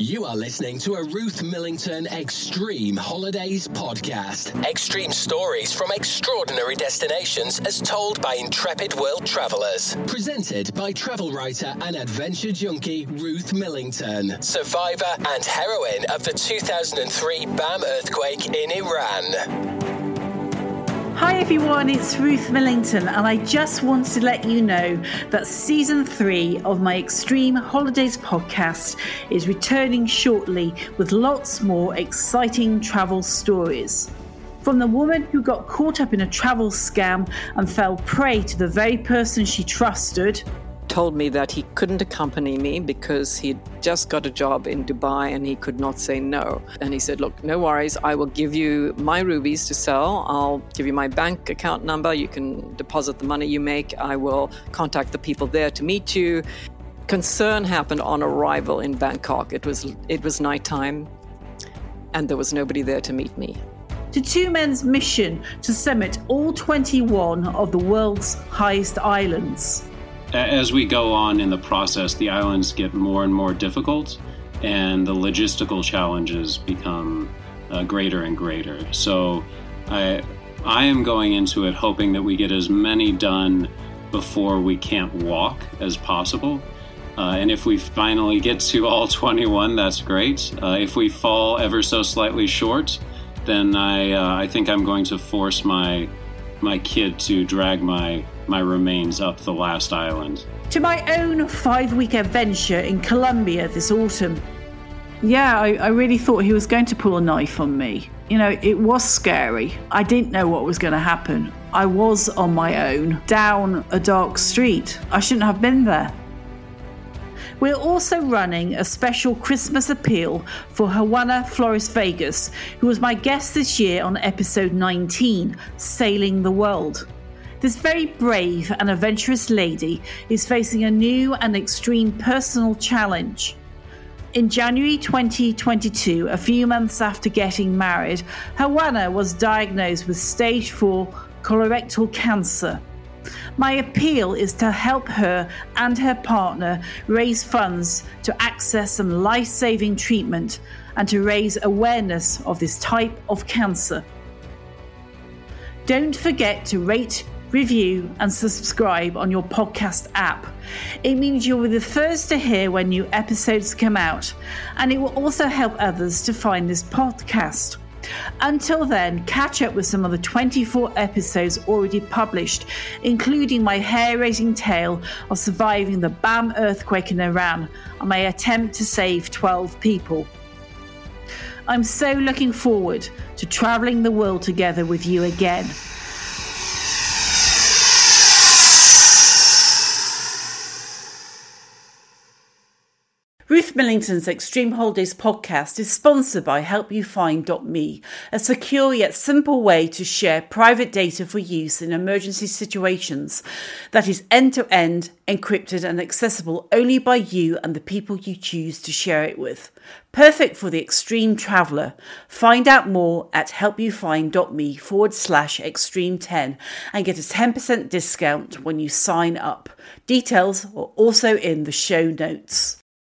You are listening to a Ruth Millington Extreme Holidays podcast. Extreme stories from extraordinary destinations as told by intrepid world travelers. Presented by travel writer and adventure junkie Ruth Millington, survivor and heroine of the 2003 BAM earthquake in Iran. Hi everyone, it's Ruth Millington, and I just want to let you know that season three of my Extreme Holidays podcast is returning shortly with lots more exciting travel stories. From the woman who got caught up in a travel scam and fell prey to the very person she trusted told me that he couldn't accompany me because he'd just got a job in Dubai and he could not say no. And he said, Look, no worries, I will give you my rubies to sell. I'll give you my bank account number. You can deposit the money you make. I will contact the people there to meet you. Concern happened on arrival in Bangkok. It was it was nighttime and there was nobody there to meet me to two men's mission to summit all 21 of the world's highest islands as we go on in the process, the islands get more and more difficult, and the logistical challenges become uh, greater and greater. So, I I am going into it hoping that we get as many done before we can't walk as possible. Uh, and if we finally get to all 21, that's great. Uh, if we fall ever so slightly short, then I uh, I think I'm going to force my my kid to drag my my remains up the last island. To my own five week adventure in Colombia this autumn. Yeah, I, I, really thought he was going to pull a knife on me. You know, it was scary. I didn't know what was going to happen. I was on my own down a dark street. I shouldn't have been there. We're also running a special Christmas appeal for Juana Flores Vegas, who was my guest this year on episode 19, Sailing the World. This very brave and adventurous lady is facing a new and extreme personal challenge. In January 2022, a few months after getting married, Juana was diagnosed with stage 4 colorectal cancer. My appeal is to help her and her partner raise funds to access some life saving treatment and to raise awareness of this type of cancer. Don't forget to rate, review, and subscribe on your podcast app. It means you'll be the first to hear when new episodes come out, and it will also help others to find this podcast. Until then, catch up with some of the 24 episodes already published, including my hair raising tale of surviving the BAM earthquake in Iran and my attempt to save 12 people. I'm so looking forward to travelling the world together with you again. Ruth Millington's Extreme Holidays podcast is sponsored by HelpYouFind.me, a secure yet simple way to share private data for use in emergency situations that is end to end, encrypted, and accessible only by you and the people you choose to share it with. Perfect for the extreme traveller. Find out more at helpyoufind.me forward slash extreme 10 and get a 10% discount when you sign up. Details are also in the show notes.